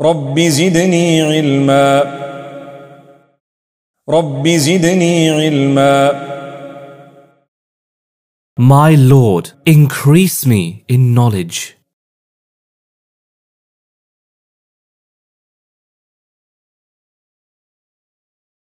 رب زدني علما رب زدني علما My Lord, increase me in knowledge.